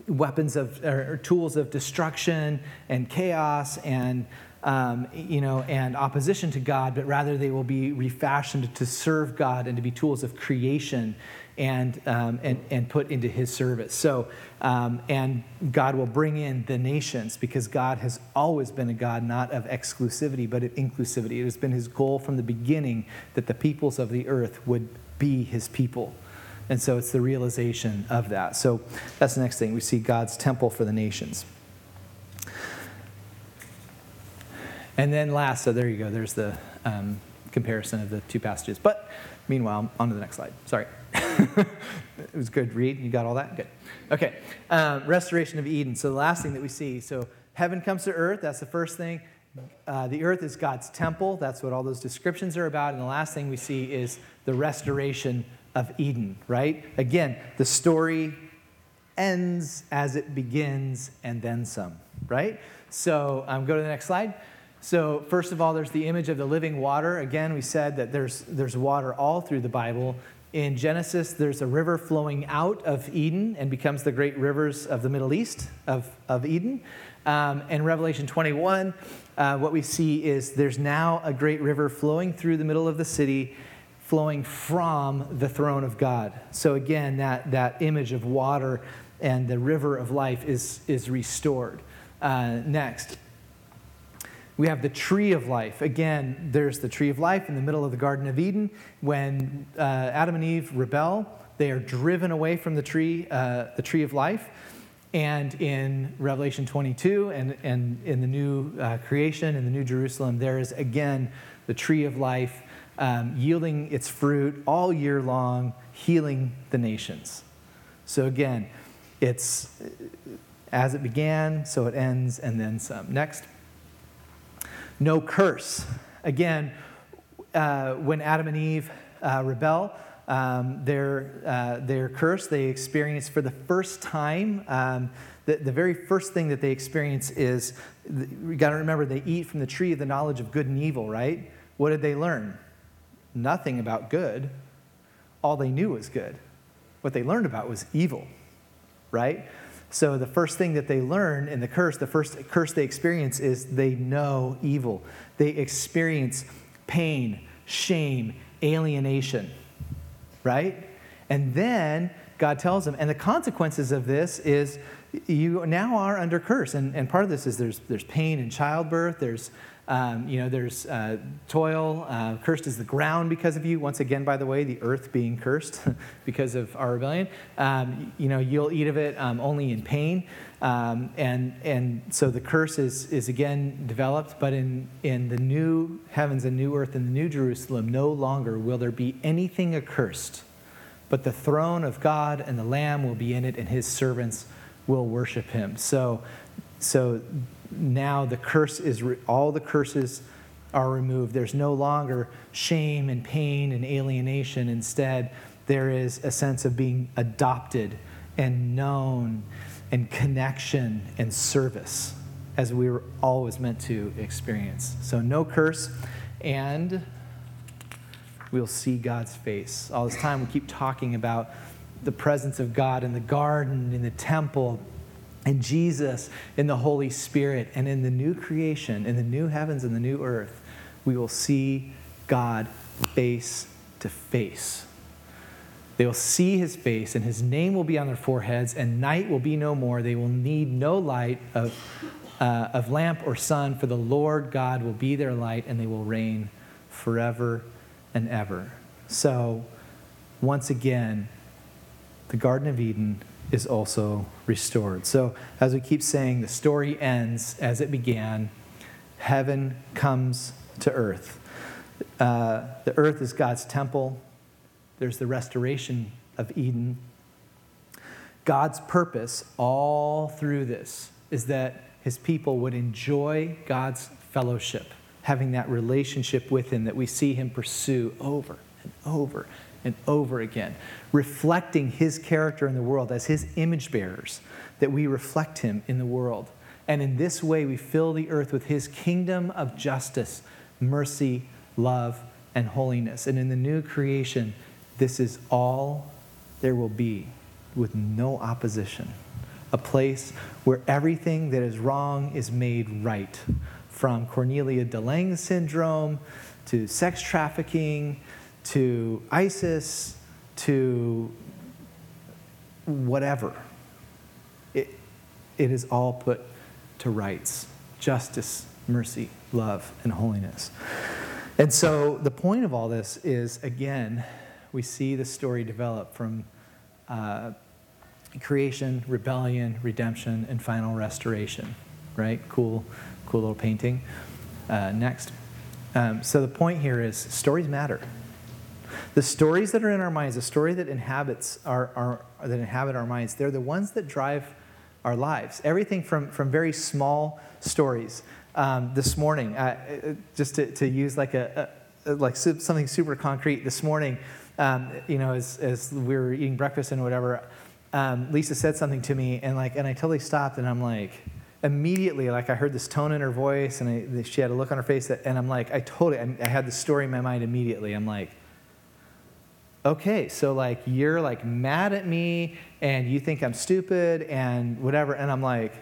[SPEAKER 1] weapons of, or tools of destruction and chaos and, um, you know, and opposition to God, but rather they will be refashioned to serve God and to be tools of creation and, um, and, and put into his service. So, um, and God will bring in the nations because God has always been a God not of exclusivity, but of inclusivity. It has been his goal from the beginning that the peoples of the earth would be his people. And so it's the realization of that. So that's the next thing. We see God's temple for the nations. And then last, so there you go, there's the um, comparison of the two passages. But meanwhile, on to the next slide. Sorry. it was good read. You got all that? Good. Okay. Um, restoration of Eden. So the last thing that we see. So heaven comes to earth. That's the first thing. Uh, the earth is God's temple. That's what all those descriptions are about. And the last thing we see is the restoration of Eden, right? Again, the story ends as it begins and then some, right? So um, go to the next slide. So, first of all, there's the image of the living water. Again, we said that there's, there's water all through the Bible. In Genesis, there's a river flowing out of Eden and becomes the great rivers of the Middle East of, of Eden. Um, in Revelation 21, uh, what we see is there's now a great river flowing through the middle of the city, flowing from the throne of God. So, again, that, that image of water and the river of life is, is restored. Uh, next, we have the tree of life. Again, there's the tree of life in the middle of the Garden of Eden. When uh, Adam and Eve rebel, they are driven away from the tree, uh, the tree of life. And in Revelation 22 and, and in the new uh, creation, in the new Jerusalem, there is again the tree of life um, yielding its fruit all year long, healing the nations. So again, it's as it began, so it ends, and then some. Next. No curse. Again, uh, when Adam and Eve uh, rebel, um, their, uh, their curse they experience for the first time. Um, the, the very first thing that they experience is we got to remember they eat from the tree of the knowledge of good and evil, right? What did they learn? Nothing about good. All they knew was good. What they learned about was evil, right? So the first thing that they learn in the curse, the first curse they experience is they know evil. They experience pain, shame, alienation, right? And then God tells them, and the consequences of this is you now are under curse. And, and part of this is there's, there's pain in childbirth, there's um, you know, there's uh, toil. Uh, cursed is the ground because of you. Once again, by the way, the earth being cursed because of our rebellion. Um, you know, you'll eat of it um, only in pain. Um, and, and so the curse is, is again developed, but in, in the new heavens and new earth and the new Jerusalem, no longer will there be anything accursed, but the throne of God and the Lamb will be in it, and his servants will worship him. So, so now the curse is, all the curses are removed. There's no longer shame and pain and alienation. Instead, there is a sense of being adopted and known and connection and service as we were always meant to experience. So, no curse, and we'll see God's face. All this time, we keep talking about the presence of God in the garden, in the temple, in Jesus, in the Holy Spirit, and in the new creation, in the new heavens and the new earth, we will see God face to face. They will see his face, and his name will be on their foreheads, and night will be no more. They will need no light of, uh, of lamp or sun, for the Lord God will be their light, and they will reign forever and ever. So, once again, the Garden of Eden is also restored. So, as we keep saying, the story ends as it began. Heaven comes to earth. Uh, the earth is God's temple. There's the restoration of Eden. God's purpose all through this is that his people would enjoy God's fellowship, having that relationship with him that we see him pursue over and over and over again, reflecting his character in the world as his image bearers, that we reflect him in the world. And in this way, we fill the earth with his kingdom of justice, mercy, love, and holiness. And in the new creation, this is all there will be with no opposition. A place where everything that is wrong is made right. From Cornelia de Lange syndrome to sex trafficking to ISIS to whatever. It, it is all put to rights justice, mercy, love, and holiness. And so the point of all this is again, we see the story develop from uh, creation, rebellion, redemption, and final restoration. Right? Cool, cool little painting. Uh, next. Um, so the point here is stories matter. The stories that are in our minds, the story that inhabits our, our, that inhabit our minds, they're the ones that drive our lives. Everything from, from very small stories. Um, this morning, uh, uh just to, to use like a, a like something super concrete. This morning, um, you know, as, as we were eating breakfast and whatever, um, Lisa said something to me, and like, and I totally stopped, and I'm like, immediately, like I heard this tone in her voice, and I, she had a look on her face, that, and I'm like, I totally, I, I had the story in my mind immediately. I'm like, okay, so like you're like mad at me and you think I'm stupid and whatever. And I'm like,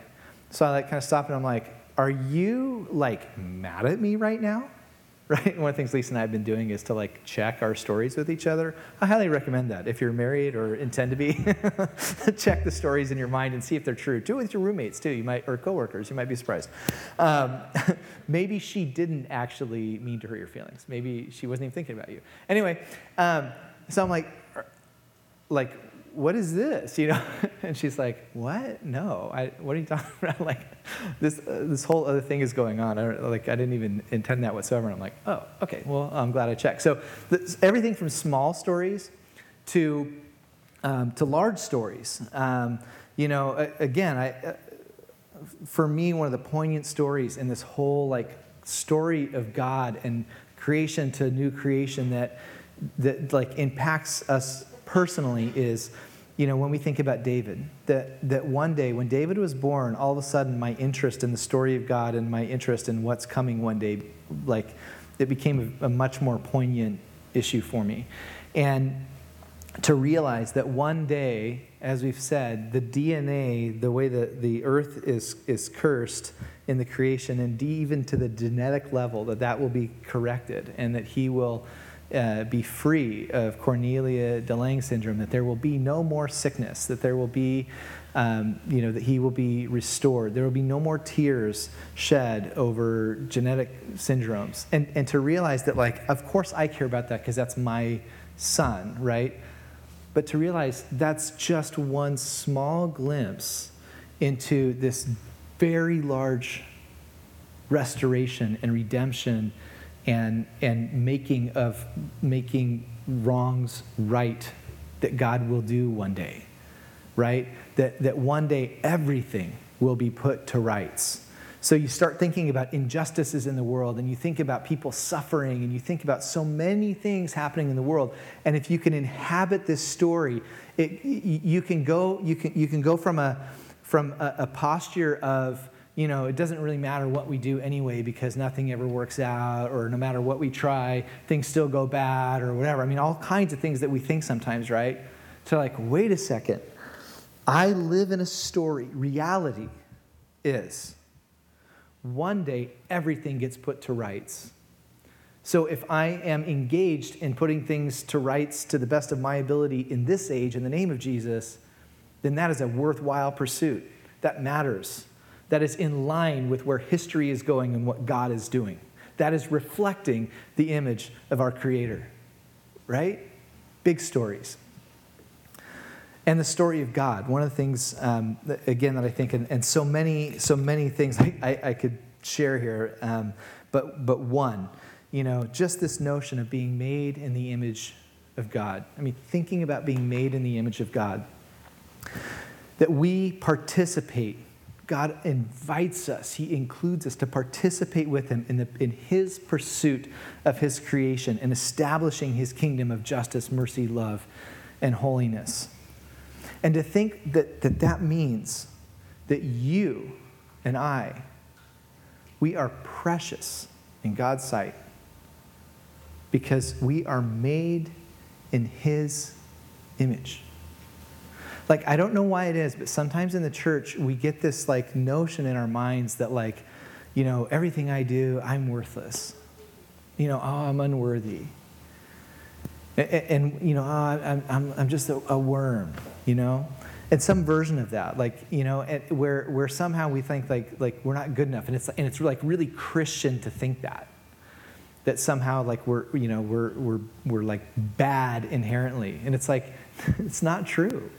[SPEAKER 1] so I like kind of stop and I'm like, are you like mad at me right now? Right? One of the things Lisa and I have been doing is to like check our stories with each other. I highly recommend that. If you're married or intend to be, check the stories in your mind and see if they're true. Do it with your roommates too, you might, or coworkers. You might be surprised. Um, maybe she didn't actually mean to hurt your feelings. Maybe she wasn't even thinking about you. Anyway, um, so I'm like, like, what is this? You know? And she's like, what? No, I, what are you talking about? Like, this, uh, this whole other thing is going on. I, like, I didn't even intend that whatsoever. And I'm like, oh, okay, well, I'm glad I checked. So this, everything from small stories to, um, to large stories. Um, you know, again, I, uh, for me, one of the poignant stories in this whole like story of God and creation to new creation that, that like impacts us personally is you know when we think about david that, that one day when david was born all of a sudden my interest in the story of god and my interest in what's coming one day like it became a, a much more poignant issue for me. And to realize that one day as we've said the dna the way that the earth is is cursed in the creation and even to the genetic level that that will be corrected and that he will uh, be free of Cornelia de Lange syndrome, that there will be no more sickness, that there will be, um, you know, that he will be restored. There will be no more tears shed over genetic syndromes. And, and to realize that, like, of course I care about that because that's my son, right? But to realize that's just one small glimpse into this very large restoration and redemption and, and making of making wrongs right that God will do one day, right? That, that one day everything will be put to rights. So you start thinking about injustices in the world and you think about people suffering and you think about so many things happening in the world. And if you can inhabit this story, it, you, can go, you, can, you can go from a, from a, a posture of, you know, it doesn't really matter what we do anyway because nothing ever works out, or no matter what we try, things still go bad, or whatever. I mean, all kinds of things that we think sometimes, right? So, like, wait a second. I live in a story. Reality is one day everything gets put to rights. So, if I am engaged in putting things to rights to the best of my ability in this age in the name of Jesus, then that is a worthwhile pursuit. That matters that is in line with where history is going and what God is doing. That is reflecting the image of our Creator, right? Big stories. And the story of God. One of the things, um, again, that I think, and, and, so many, so many things I, I, I could share here, um, but, but one, you know, just this notion of being made in the image of God. I mean, thinking about being made in the image of God. That we participate God invites us, He includes us to participate with Him in, the, in His pursuit of His creation and establishing His kingdom of justice, mercy, love, and holiness. And to think that that, that means that you and I, we are precious in God's sight because we are made in His image. Like, I don't know why it is, but sometimes in the church, we get this like notion in our minds that, like, you know, everything I do, I'm worthless. You know, oh, I'm unworthy. And, and you know, oh, I'm, I'm, I'm just a, a worm, you know? and some version of that like you know where where somehow we think like like we're not good enough and it's and it's like really christian to think that that somehow like we're you know we're we're we're like bad inherently and it's like it's not true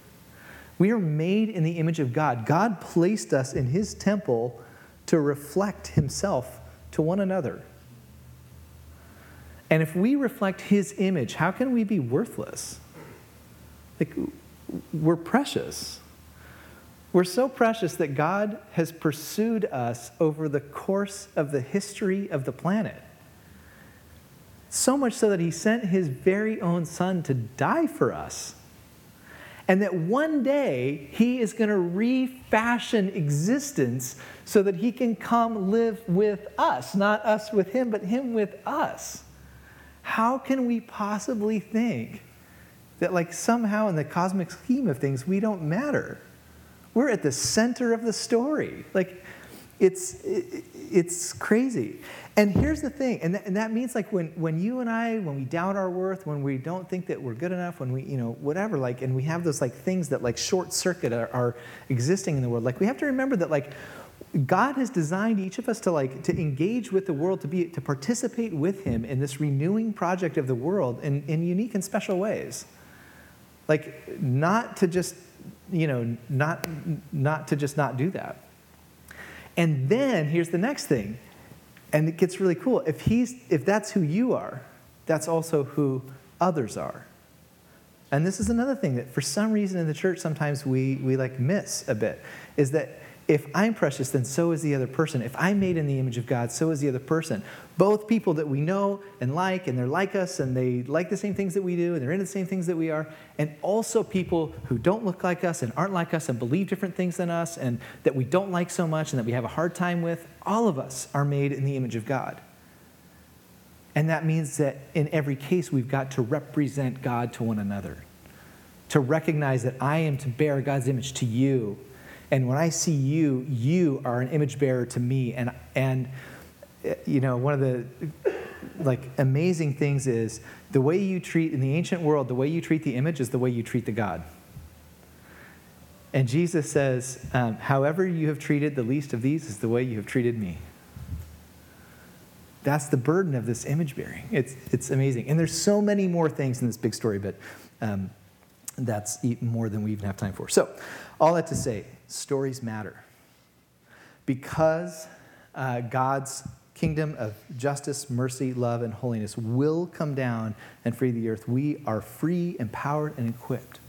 [SPEAKER 1] we are made in the image of God. God placed us in his temple to reflect himself to one another. And if we reflect his image, how can we be worthless? Like, we're precious. We're so precious that God has pursued us over the course of the history of the planet. So much so that he sent his very own son to die for us and that one day he is going to refashion existence so that he can come live with us, not us with him, but him with us. How can we possibly think that, like, somehow in the cosmic scheme of things, we don't matter? We're at the center of the story. Like, it's, it's crazy. And here's the thing, and, th- and that means like when, when you and I, when we doubt our worth, when we don't think that we're good enough, when we, you know, whatever, like, and we have those like things that like short circuit are, are existing in the world, like we have to remember that like God has designed each of us to like to engage with the world, to be to participate with Him in this renewing project of the world in, in unique and special ways. Like, not to just, you know, not, not to just not do that. And then here's the next thing, and it gets really cool. If, he's, if that's who you are, that's also who others are. And this is another thing that for some reason in the church sometimes we, we like miss a bit is that if I'm precious, then so is the other person. If I'm made in the image of God, so is the other person. Both people that we know and like, and they're like us, and they like the same things that we do, and they're into the same things that we are, and also people who don't look like us and aren't like us and believe different things than us, and that we don't like so much and that we have a hard time with, all of us are made in the image of God. And that means that in every case, we've got to represent God to one another, to recognize that I am to bear God's image to you. And when I see you, you are an image bearer to me. And, and you know, one of the like amazing things is the way you treat in the ancient world, the way you treat the image is the way you treat the God. And Jesus says, um, however you have treated the least of these is the way you have treated me. That's the burden of this image bearing. It's, it's amazing. And there's so many more things in this big story, but um, that's more than we even have time for. So, all that to say, stories matter. Because uh, God's kingdom of justice, mercy, love, and holiness will come down and free the earth, we are free, empowered, and equipped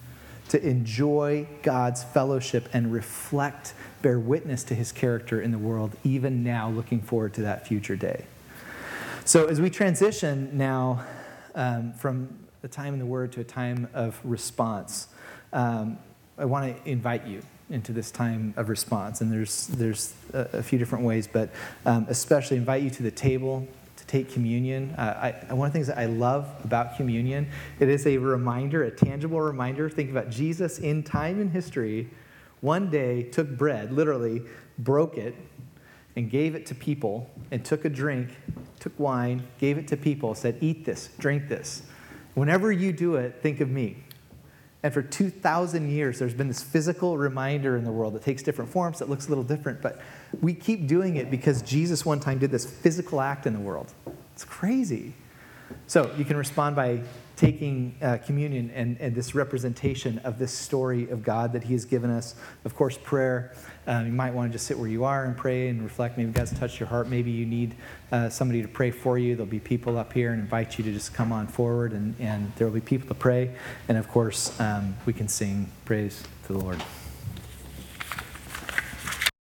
[SPEAKER 1] to enjoy God's fellowship and reflect, bear witness to his character in the world, even now, looking forward to that future day. So, as we transition now um, from a time in the Word to a time of response, um, I want to invite you into this time of response. And there's, there's a, a few different ways, but um, especially invite you to the table to take communion. Uh, I, one of the things that I love about communion, it is a reminder, a tangible reminder. Think about Jesus in time in history, one day took bread, literally broke it, and gave it to people, and took a drink, took wine, gave it to people, said, Eat this, drink this. Whenever you do it, think of me. And for 2,000 years, there's been this physical reminder in the world that takes different forms, that looks a little different, but we keep doing it because Jesus one time did this physical act in the world. It's crazy. So you can respond by taking uh, communion and, and, this representation of this story of God that He has given us. Of course, prayer. Um, you might want to just sit where you are and pray and reflect. Maybe God's touched your heart. Maybe you need uh, somebody to pray for you. There'll be people up here and invite you to just come on forward, and, and there will be people to pray. And of course, um, we can sing praise to the Lord.